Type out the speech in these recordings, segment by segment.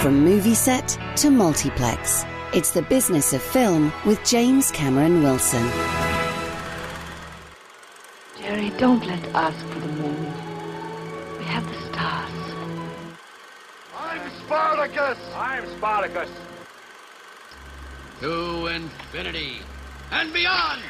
From movie set to multiplex, it's the business of film with James Cameron Wilson. Jerry, don't let us for the moon. We have the stars. I'm Spartacus! I'm Spartacus. To infinity and beyond!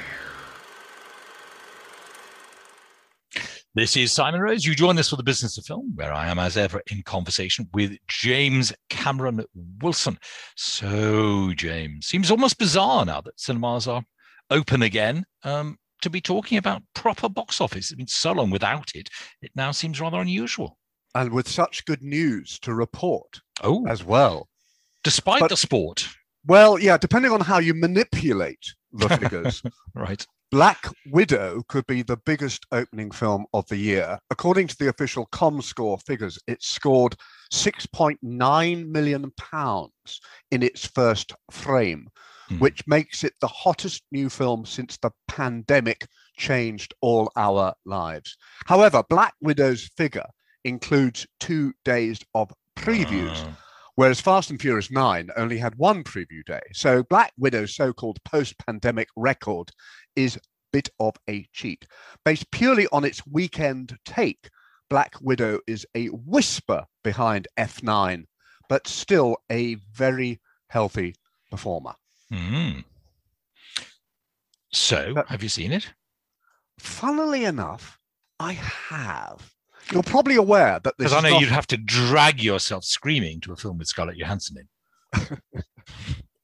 This is Simon Rose. You join us for the business of film, where I am, as ever, in conversation with James Cameron Wilson. So, James, seems almost bizarre now that cinemas are open again um, to be talking about proper box office. It's been so long without it, it now seems rather unusual. And with such good news to report Oh, as well. despite but- the sport, Well, yeah, depending on how you manipulate the figures, right? Black Widow could be the biggest opening film of the year. According to the official ComScore figures, it scored 6.9 million pounds in its first frame, Hmm. which makes it the hottest new film since the pandemic changed all our lives. However, Black Widow's figure includes two days of previews Ah. Whereas Fast and Furious 9 only had one preview day. So Black Widow's so-called post-pandemic record is a bit of a cheat. Based purely on its weekend take, Black Widow is a whisper behind F9, but still a very healthy performer. Mm. So, But- have you seen it? Funnily enough, I have. You're probably aware that this Because I know not- you'd have to drag yourself screaming to a film with Scarlett Johansson in.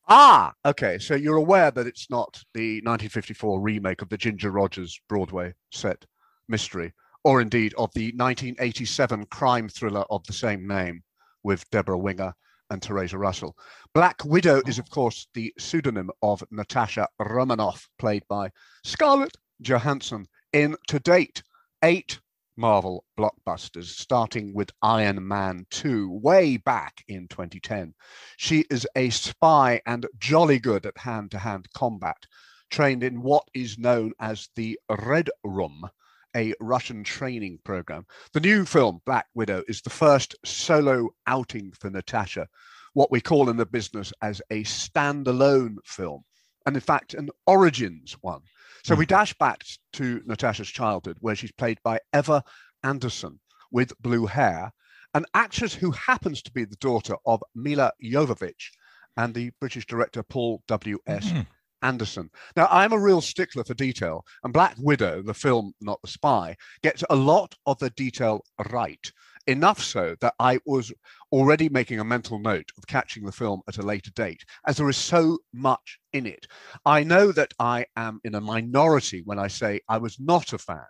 Ah, okay. So you're aware that it's not the 1954 remake of the Ginger Rogers Broadway set mystery, or indeed of the 1987 crime thriller of the same name with Debra Winger and Theresa Russell. Black Widow is, of course, the pseudonym of Natasha Romanoff, played by Scarlett Johansson in to date eight Marvel blockbusters, starting with Iron Man 2 way back in 2010. She is a spy and jolly good at hand to hand combat, trained in what is known as the Red Room, a Russian training program. The new film, Black Widow, is the first solo outing for Natasha, what we call in the business as a standalone film, and in fact, an origins one. So we dash back to Natasha's childhood, where she's played by Ever Anderson with blue hair, an actress who happens to be the daughter of Milla Jovovich and the British director Paul W.S. Mhm. Anderson. Now, I'm a real stickler for detail, and Black Widow, the film, not the spy, gets a lot of the detail right. Enough so that I was already making a mental note of catching the film at a later date, as there is so much in it. I know that I am in a minority when I say I was not a fan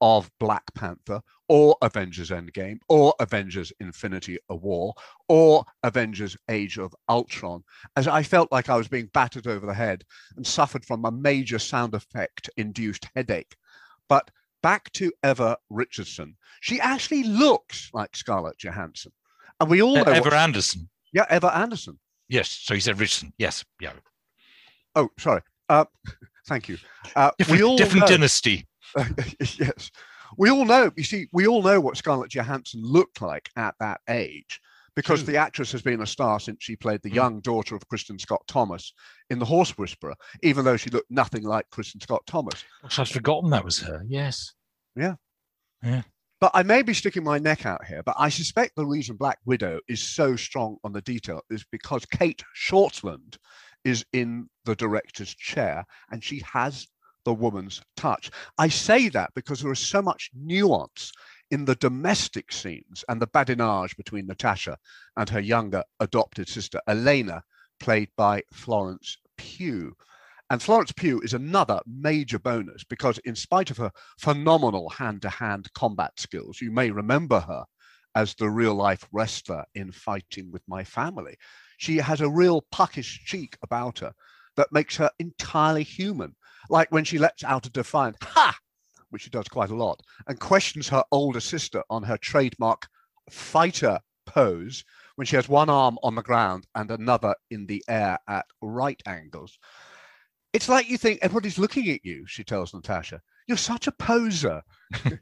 of Black Panther or Avengers Endgame or Avengers Infinity War or Avengers Age of Ultron, as I felt like I was being battered over the head and suffered from a major sound effect induced headache. But back to Ever Richardson, she actually looks like Scarlett Johansson. And we all know. Uh, what- Ever Anderson. yeah, Ever Anderson. Yes. So you said Richardson. Yes. Yeah. Oh, sorry. Uh, thank you. Uh, Different, we all different know- dynasty. yes. We all know, you see, we all know what Scarlett Johansson looked like at that age because True. the actress has been a star since she played the Mm. young daughter of Kristin Scott Thomas in The Horse Whisperer, even though she looked nothing like Kristin Scott Thomas. Gosh, I'd forgotten that was her. Yes. But I may be sticking my neck out here, but I suspect the reason Black Widow is so strong on the detail is because Cate Shortland is in the director's chair and she has the woman's touch. I say that because there is so much nuance in the domestic scenes and the badinage between Natasha and her younger adopted sister, Elena, played by Florence Pugh. And Florence Pugh is another major bonus because, in spite of her phenomenal hand to hand combat skills, you may remember her as the real life wrestler in Fighting with My Family. She has a real puckish cheek about her that makes her entirely human. Like when she lets out a defiant ha, which she does quite a lot, and questions her older sister on her trademark fighter pose when she has one arm on the ground and another in the air at right angles. It's like you think everybody's looking at you, she tells Natasha. You're such a poser.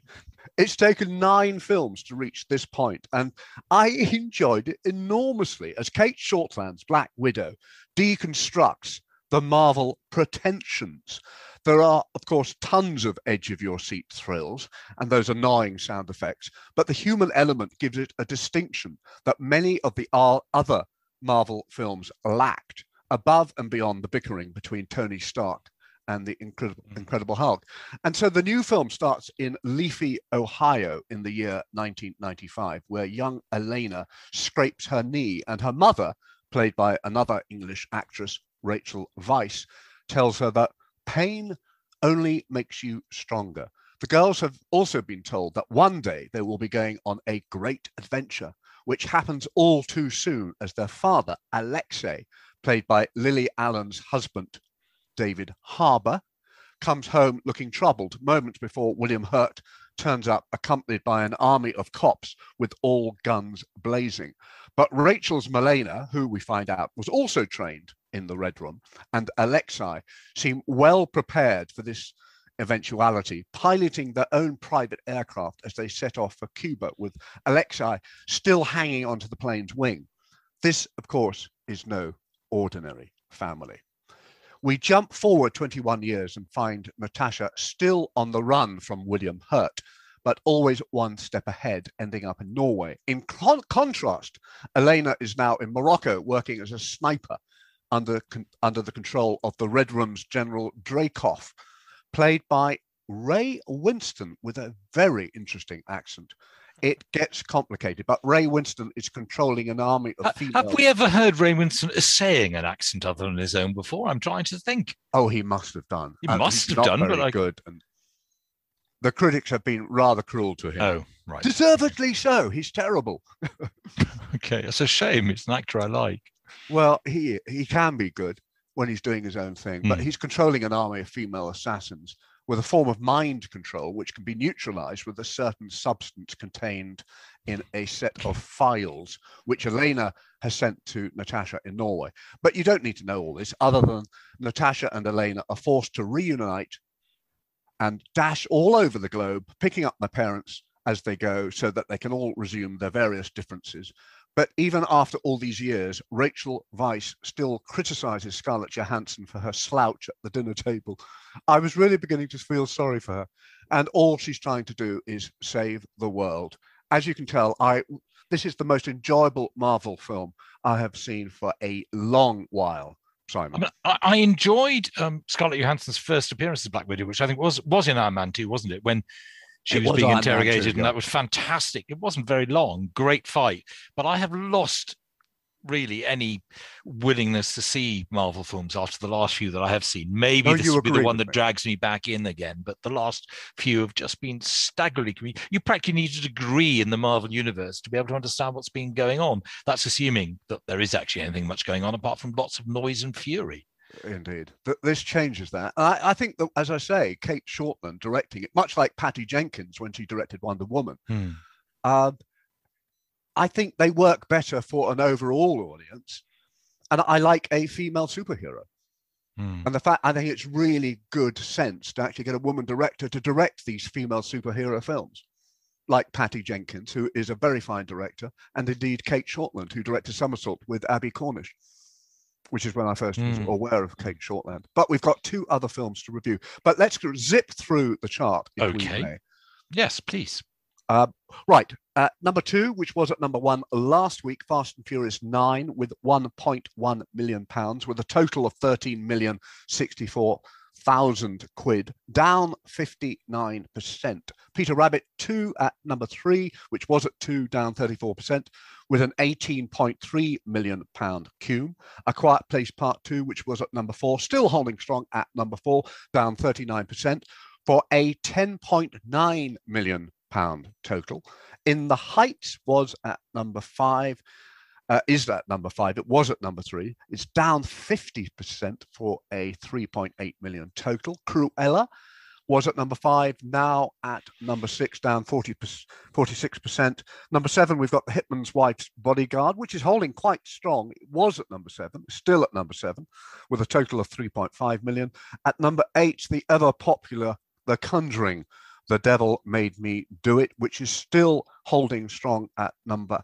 It's taken nine films to reach this point, and I enjoyed it enormously as Cate Shortland's Black Widow deconstructs the Marvel pretensions. There are, of course, tons of edge of your seat thrills and those annoying sound effects, but the human element gives it a distinction that many of the other Marvel films lacked, above and beyond the bickering between Tony Stark and the Incredible, mm. Incredible Hulk. And so the new film starts in Leafy, Ohio in the year 1995, where young Elena scrapes her knee and her mother, played by another English actress, Rachel Weisz, tells her that pain only makes you stronger. The girls have also been told that one day they will be going on a great adventure, which happens all too soon as their father, Alexei, played by Lily Allen's husband, David Harbour, comes home looking troubled moments before William Hurt turns up accompanied by an army of cops with all guns blazing. But Rachel's Melina, who we find out was also trained in the Red Room, and Alexei seem well prepared for this eventuality, piloting their own private aircraft as they set off for Cuba, with Alexei still hanging onto the plane's wing. This, of course, is no ordinary family. We jump forward 21 years and find Natasha still on the run from William Hurt, but always one step ahead, ending up in Norway. In con- contrast, Elena is now in Morocco working as a sniper under, con- under the control of the Red Room's General Dreykov, played by Ray Winstone with a very interesting accent it gets complicated. But Ray Winstone is controlling an army of females. Have we ever heard Ray Winstone saying an accent other than his own before? I'm trying to think. Oh, he must have done. He and must have done, but I... good. And the critics have been rather cruel to him. Oh, right. Deservedly so. He's terrible. okay, it's a shame. It's an actor I like. Well, he he can be good when he's doing his own thing, mm. but hmm. he's controlling an army of female assassins with a form of mind control which can be neutralized with a certain substance contained in a set of files which Elena has sent to Natasha in Norway. But you don't need to know all this other than Natasha and Elena are forced to reunite and dash all over the globe, picking up their parents as they go so that they can all resume their various differences but even after all these years, Rachel Weisz still criticizes Scarlett Johansson for her slouch at the dinner table. I was really beginning to feel sorry for her. And all she's trying to do is save the world. As you can tell, I this is the most enjoyable Marvel film I have seen for a long while. Simon. I, I enjoyed um, Scarlett Johansson's first appearance as Black Widow, which I think was was in Iron Man 2, wasn't it? When she was, was, being interrogated, and that was fantastic. It wasn't very long, great fight, but I have lost really any willingness to see Marvel films after the last few that I have seen. Maybe no, this will be the one that me. drags me back in again, but the last few have just been staggeringly. You practically need a degree in the Marvel universe to be able to understand what's been going on. That's assuming that there is actually anything much going on apart from lots of noise and fury. Indeed, this changes that. I, I, think that, as I say, Cate Shortland directing it, much like Patty Jenkins when she directed Wonder Woman. Hmm. Uh, I think they work better for an overall audience, and I like a female superhero. Hmm. And the fact I think it's really good sense to actually get a woman director to direct these female superhero films, like Patty Jenkins, who is a very fine director, and indeed Cate Shortland, who directed Somersault with Abbie Cornish which is when I first mm. was hmm. aware of Cate Shortland. But we've got two other films to review. But let's zip through the chart. okay. Yes, please. Uh, right. Uh, number two, which was at number one last week, Fast and Furious 9 with 1.1 million pounds, with a total of 13 million 64 thousand quid, down 59%. Peter Rabbit 2 at number three, which was at two, down 34%, with an 18.3 million pound cume. A Quiet Place Part 2, which was at number four, still holding strong at number four, down 39%, for a 10.9 million pound total. In the Heights was at number five uh, is that number five. It was at number three. It's down 50% for a 3.8 million total. Cruella was at number five, now at number six, down 40, 46%. Number seven, we've got The Hitman's Wife's Bodyguard, which is holding quite strong. It was at number seven, still at number seven, with a total of 3.5 million. At number eight, the ever popular The Conjuring The Devil Made Me Do It, which is still holding strong at number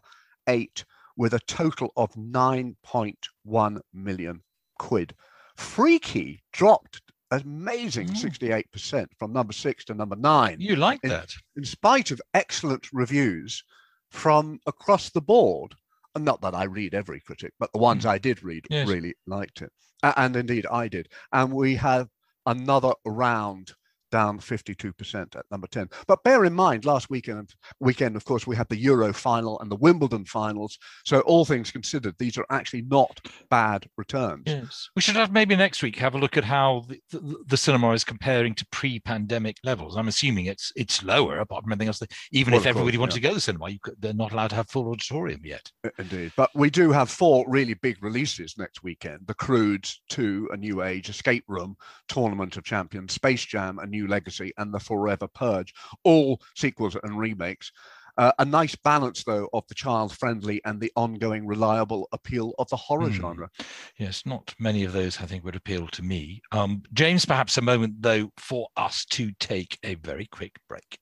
eight with a total of 9.1 million quid. Freaky dropped amazing Mm. 68% from number six to number nine, You like in- that? in spite of excellent reviews from across the board. And not that I read every critic, but the ones I did read Yes. really liked it. And indeed, I did. And we have another round down 52% at number 10. But bear in mind, last weekend, weekend, of course, we had the Euro final and the Wimbledon finals. So all things considered, these are actually not bad returns. Yes. We should have maybe next week have a look at how the, the, the cinema is comparing to pre-pandemic levels. I'm assuming it's it's lower, apart from everything else. That even Well, if of course, everybody wanted yeah. to go to the cinema, you could, they're not allowed to have full auditorium yet. Indeed. But we do have four really big releases next weekend The Croods 2, A New Age, Escape Room, Tournament of Champions, Space Jam, A New Legacy, and The Forever Purge, all sequels and remakes. Uh, a nice balance, though, of the child friendly and the ongoing reliable appeal of the horror Hmm. genre. Yes, not many of those I think would appeal to me. Um, James, perhaps a moment though for us to take a very quick break.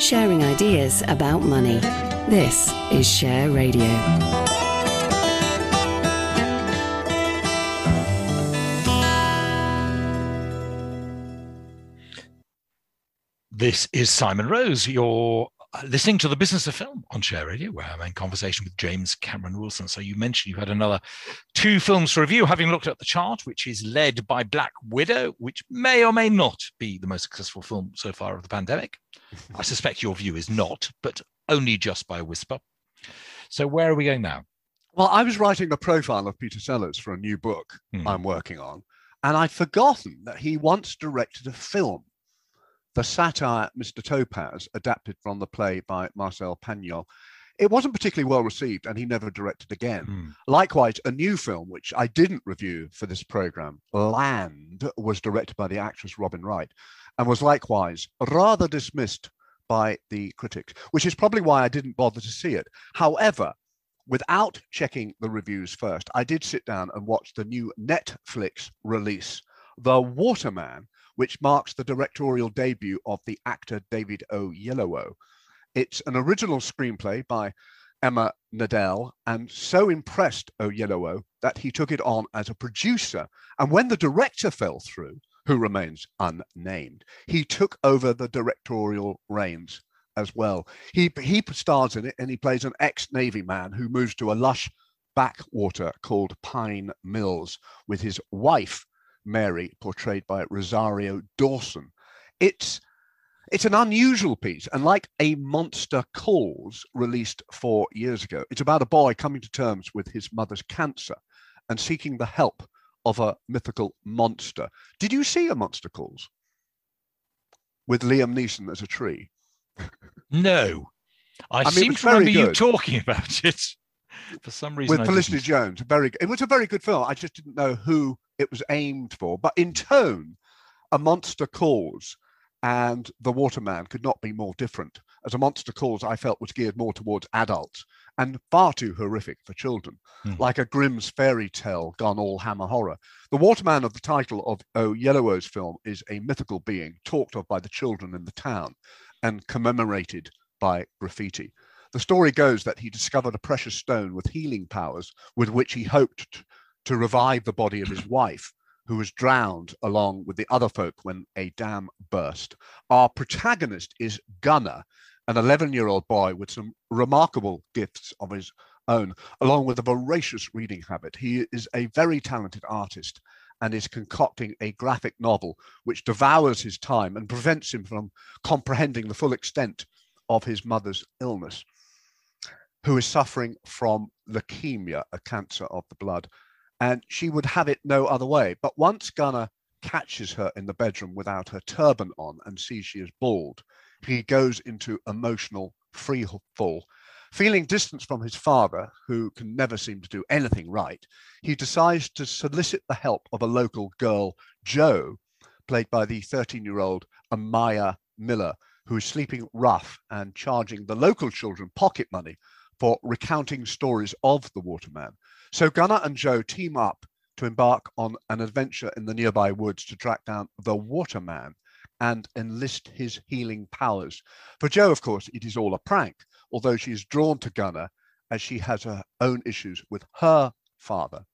Sharing ideas about money. This is Share Radio. This is Simon Rose. You're uh, listening to the Business of Film on Share Radio, where I'm in conversation with James Cameron Wilson. So you mentioned you had another two films to review, having looked at the chart, which is led by Black Widow, which may or may not be the most successful film so far of the pandemic. I suspect your view is not, but only just by a whisper. So where are we going now? Well, I was writing a profile of Peter Sellers for a new book Hmm. I'm working on, and I'd forgotten that he once directed a film, the satire Mr. Topaze, adapted from the play by Marcel Pagnol. It wasn't particularly well received, and he never directed again. Hmm. Likewise, a new film, which I didn't review for this program, Land, was directed by the actress Robin Wright and was likewise rather dismissed by the critics, which is probably why I didn't bother to see it. However, without checking the reviews first, I did sit down and watch the new Netflix release, The Waterman, which marks the directorial debut of the actor David Oyelowo. It's an original screenplay by Emma Needell and so impressed O. Oyelowo that he took it on as a producer. And when the director fell through, who remains unnamed, he took over the directorial reins as well. He he stars in it and he plays an ex-navy man who moves to a lush backwater called Pine Mills with his wife Mary, portrayed by Rosario Dawson. It's it's an unusual piece, and like A Monster Calls, released four years ago, it's about a boy coming to terms with his mother's cancer and seeking the help of a mythical monster. Did you see A Monster Calls with Liam Neeson as a tree? No, I, mean, seem to remember very you talking about it. For some reason, with I Felicity didn't. Jones. Very, it was a very good film. I just didn't know who it was aimed for. But in tone, A Monster Calls and The Waterman could not be more different. As A Monster Calls, I felt was geared more towards adults and far too horrific for children, Hmm. like a Grimm's fairy tale gone all hammer horror. The Waterman of the title of Oyelowo's film is a mythical being talked of by the children in the town and commemorated by graffiti. The story goes that he discovered a precious stone with healing powers with which he hoped to revive the body of his wife, who was drowned along with the other folk when a dam burst. Our protagonist is Gunner, an 11 year old boy with some remarkable gifts of his own, along with a voracious reading habit. He is a very talented artist and is concocting a graphic novel which devours his time and prevents him from comprehending the full extent of his mother's illness, who is suffering from leukemia, a cancer of the blood. And she would have it no other way. But once Gunner catches her in the bedroom without her turban on and sees she is bald, he goes into emotional free fall. Feeling distance from his father, who can never seem to do anything right, he decides to solicit the help of a local girl, Jo, played by the 13 year old Amiah Miller, who is sleeping rough and charging the local children pocket money for recounting stories of the waterman. So Gunner and Jo team up to embark on an adventure in the nearby woods to track down the Waterman and enlist his healing powers. For Jo, of course, it is all a prank, although she is drawn to Gunner as she has her own issues with her father.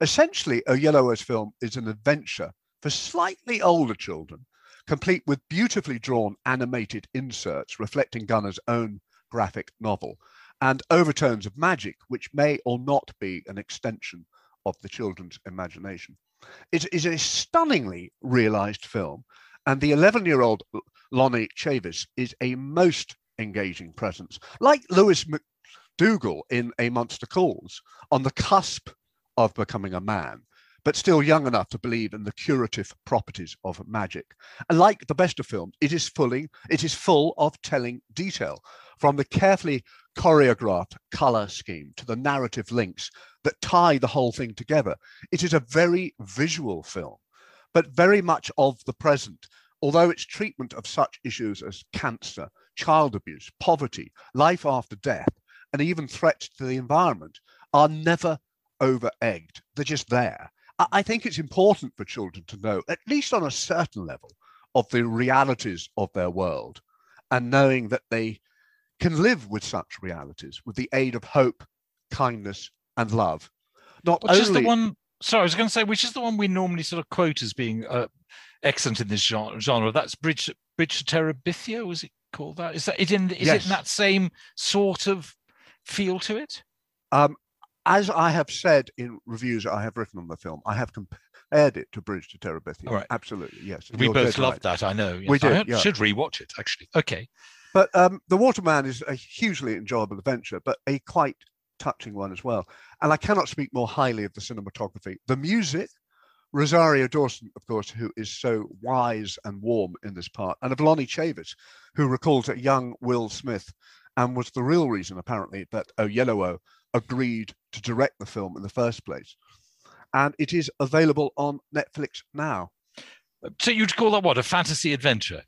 Essentially, a Yellow Oyelowo's film is an adventure for slightly older children, complete with beautifully drawn animated inserts reflecting Gunner's own graphic novel and overtones of magic, which may or not be an extension of the children's imagination. It is a stunningly realized film, and the 11 year old Lonnie Chavis is a most engaging presence, like Lewis McDougall in A Monster Calls, on the cusp of becoming a man, but still young enough to believe in the curative properties of magic. And like the best of films, it is fully, it is full of telling detail, from the carefully choreographed color scheme to the narrative links that tie the whole thing together. It is a very visual film, but very much of the present, although its treatment of such issues as cancer, child abuse, poverty, life after death, and even threats to the environment are never over egged. They're just there. I think it's important for children to know, at least on a certain level, of the realities of their world and knowing that they can live with such realities with the aid of hope, kindness, and love. Not which only... is the one. Sorry, I was going to say which is the one we normally sort of quote as being uh, excellent in this genre. That's Bridge Bridge to Terabithia. Was it called that? Is that it in? Is yes. it in that same sort of feel to it? Um, as I have said in reviews I have written on the film, I have compared it to Bridge to Terabithia. Right. Absolutely, yes. We both loved right. that. I know. Yes. We did. I yeah. should rewatch it actually. Okay. But um, the Waterman is a hugely enjoyable adventure, but a quite touching one as well. And I cannot speak more highly of the cinematography. The music, Rosario Dawson, of course, who is so wise and warm in this part, and of Lonnie Chavis, who recalls a young Will Smith and was the real reason, apparently, that Oyelowo agreed to direct the film in the first place. And it is available on Netflix now. So you'd call that what a fantasy adventure?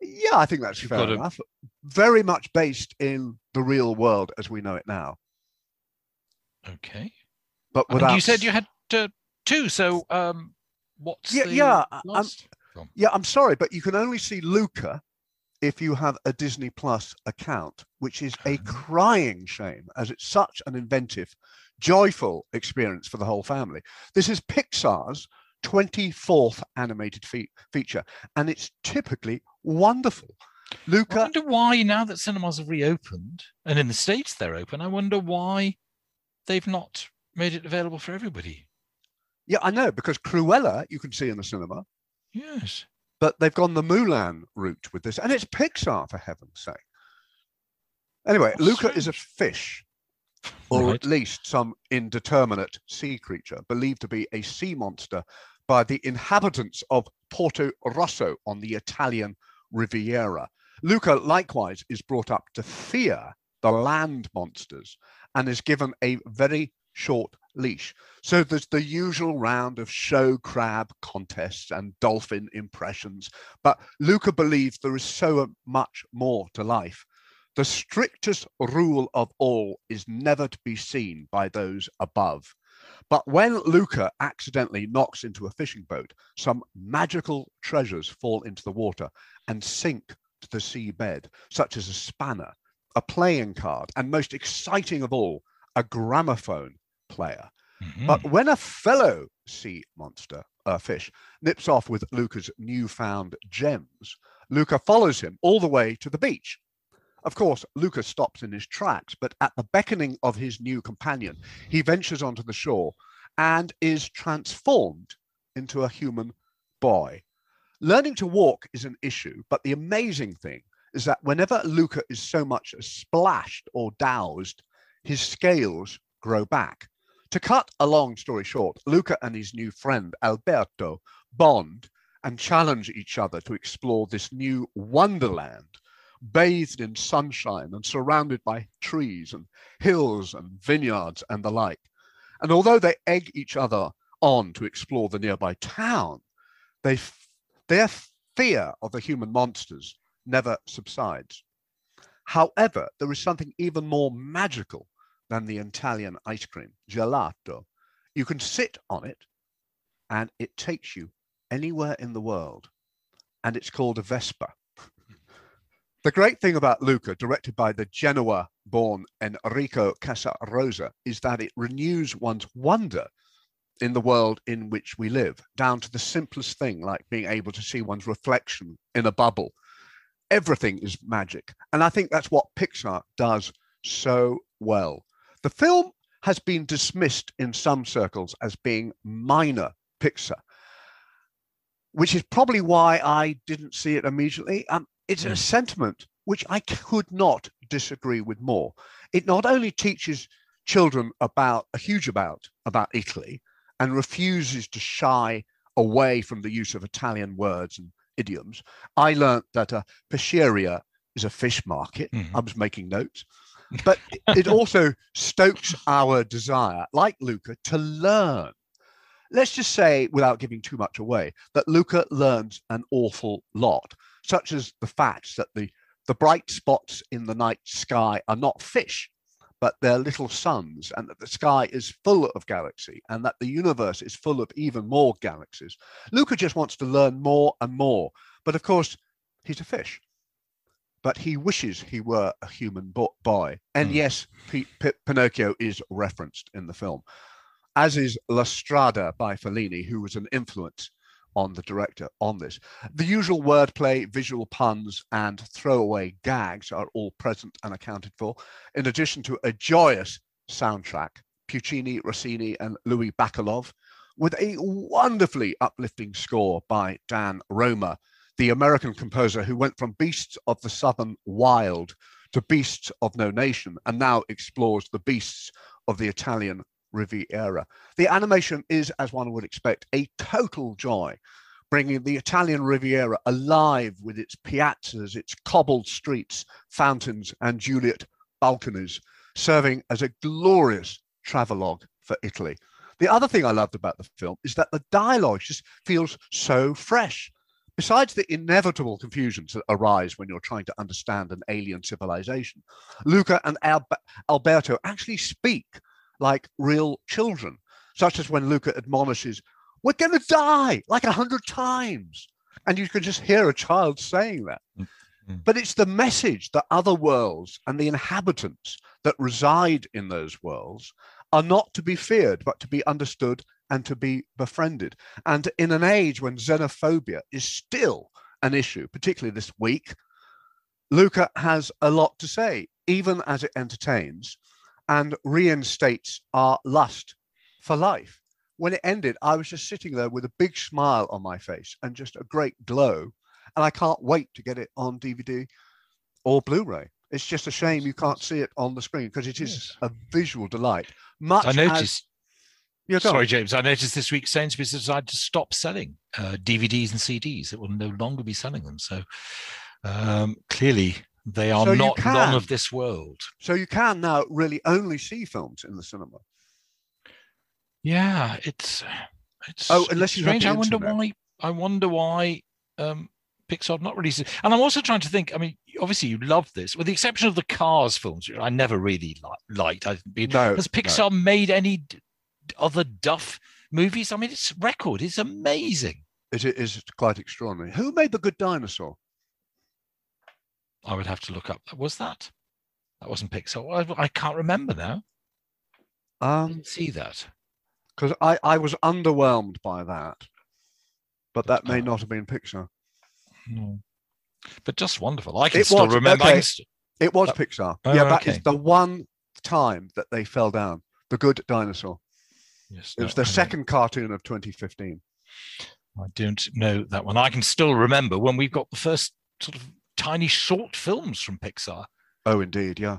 Yeah, I think that's You've fair enough. Very much based in the real world as we know it now. Okay. But without... you said you had uh, two, so um, what's yeah, yeah, I'm, yeah. I'm sorry, but you can only see Luca if you have a Disney Plus account, which is a uh-huh. crying shame, as it's such an inventive, joyful experience for the whole family. This is Pixar's 24th animated fe- feature, and it's typically wonderful. Luca. I wonder why now that cinemas have reopened, and in the States they're open, I wonder why they've not made it available for everybody. Yeah, I know, because Cruella you can see in the cinema. Yes. But they've gone the Mulan route with this, and it's Pixar, for heaven's sake. Anyway, That's Luca strange. is a fish, or right. at least some indeterminate sea creature, believed to be a sea monster by the inhabitants of Porto Rosso on the Italian Riviera. Luca likewise is brought up to fear the land monsters and is given a very short leash. So there's the usual round of show crab contests and dolphin impressions. But Luca believes there is so much more to life. The strictest rule of all is never to be seen by those above. But when Luca accidentally knocks into a fishing boat, some magical treasures fall into the water and sink to the seabed, such as a spanner, a playing card, and most exciting of all, a gramophone player. Mm-hmm. But when a fellow sea monster, a fish, nips off with Luca's newfound gems, Luca follows him all the way to the beach of course, Luca stops in his tracks, but at the beckoning of his new companion, he ventures onto the shore and is transformed into a human boy. Learning to walk is an issue, but the amazing thing is that whenever Luca is so much as splashed or doused, his scales grow back. To cut a long story short, Luca and his new friend Alberto bond and challenge each other to explore this new wonderland bathed in sunshine and surrounded by trees and hills and vineyards and the like. And although they egg each other on to explore the nearby town, they, their fear of the human monsters never subsides. However, there is something even more magical than the Italian ice cream, gelato. You can sit on it and it takes you anywhere in the world. And it's called a Vespa. the great thing about Luca, directed by the Genoa born Enrico Casarosa, is that it renews one's wonder in the world in which we live, down to the simplest thing like being able to see one's reflection in a bubble. Everything is magic. And I think that's what Pixar does so well. The film has been dismissed in some circles as being minor Pixar, which is probably why I didn't see it immediately. Um, it's a sentiment which I could not disagree with more. It not only teaches children about a huge amount about Italy and refuses to shy away from the use of Italian words and idioms. I learnt that a pesceria is a fish market. Mhm. I was making notes. But it also stokes our desire, like Luca, to learn. Let's just say, without giving too much away, that Luca learns an awful lot, such as the fact that the, the bright spots in the night sky are not fish, but they're little suns, and that the sky is full of galaxy, and that the universe is full of even more galaxies. Luca just wants to learn more and more. But of course, he's a fish. But he wishes he were a human boy. And Hmm. yes, P- P- Pinocchio is referenced in the film, as is La Strada by Fellini, who was an influence on the director on this. The usual wordplay, visual puns, and throwaway gags are all present and accounted for, in addition to a joyous soundtrack, Puccini, Rossini, and Luis Bacalov, with a wonderfully uplifting score by Dan Romer, the American composer who went from Beasts of the Southern Wild to Beasts of No Nation and now explores the beasts of the Italian Riviera. The animation is, as one would expect, a total joy, bringing the Italian Riviera alive with its piazzas, its cobbled streets, fountains, and Juliet balconies, serving as a glorious travelogue for Italy. The other thing I loved about the film is that the dialogue just feels so fresh. Besides the inevitable confusions that arise when you're trying to understand an alien civilization, Luca and Al- Alberto actually speak like real children, such as when Luca admonishes, We're going to die like a hundred times. And you can just hear a child saying that. Mm. But it's the message that other worlds and the inhabitants that reside in those worlds are not to be feared, but to be understood and to be befriended. And in an age when xenophobia is still an issue, particularly this week, Luca has a lot to say, even as it entertains and reinstates our lust for life. When it ended, I was just sitting there with a big smile on my face and just a great glow. And I can't wait to get it on DVD or Blu ray. It's just a shame you can't see it on the screen because it is a visual delight. Much I as- noticed. Yeah, go on. Sorry, James. I noticed this week Sainsbury's decided to stop selling uh, DVDs and CDs. It will no longer be selling them. So um, clearly, they are So not none of this world. So you can now really only see films in the cinema. Yeah, it's it's. Oh, unless you strange. I wonder why. I wonder why um, Pixar not released it. And I'm also trying to think. I mean, obviously, you love this, with the exception of the Cars films, which I never really li- liked. I, No, has no. Pixar made any other Duff movies? I mean, its record is amazing. It is quite extraordinary. Who made The Good Dinosaur? I would have to look up. Was that? That wasn't Pixar. I, I can't remember now. Um, see that. because I, I was underwhelmed by that, but that may not have been Pixar. No. But just wonderful. I can It still was, remember. Okay. st- It was Uh, Pixar. oh, yeah, that is the one time that they fell down. The Good Dinosaur. Yes, It no, was the I don't- second cartoon of 2015. I don't know that one. I can still remember when we got the first sort of tiny short films from Pixar. Oh, indeed, yeah,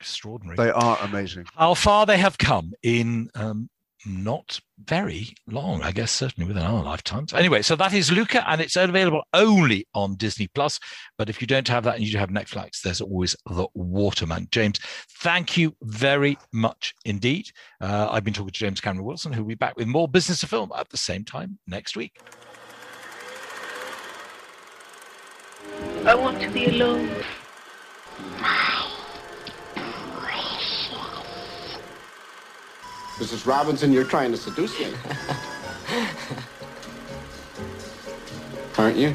Extraordinary. they are amazing. How far they have come in um, not very long, I guess, certainly within our lifetimes. Anyway, so that is Luca, and it's available only on Disney Plus. But if you don't have that and you do have Netflix, there's always the Waterman. James, thank you very much indeed. Uh, I've been talking to James Cameron Wilson, who will be back with more business to film at the same time next week. I want to be alone. Mrs. Robinson, you're trying to seduce me. Aren't you?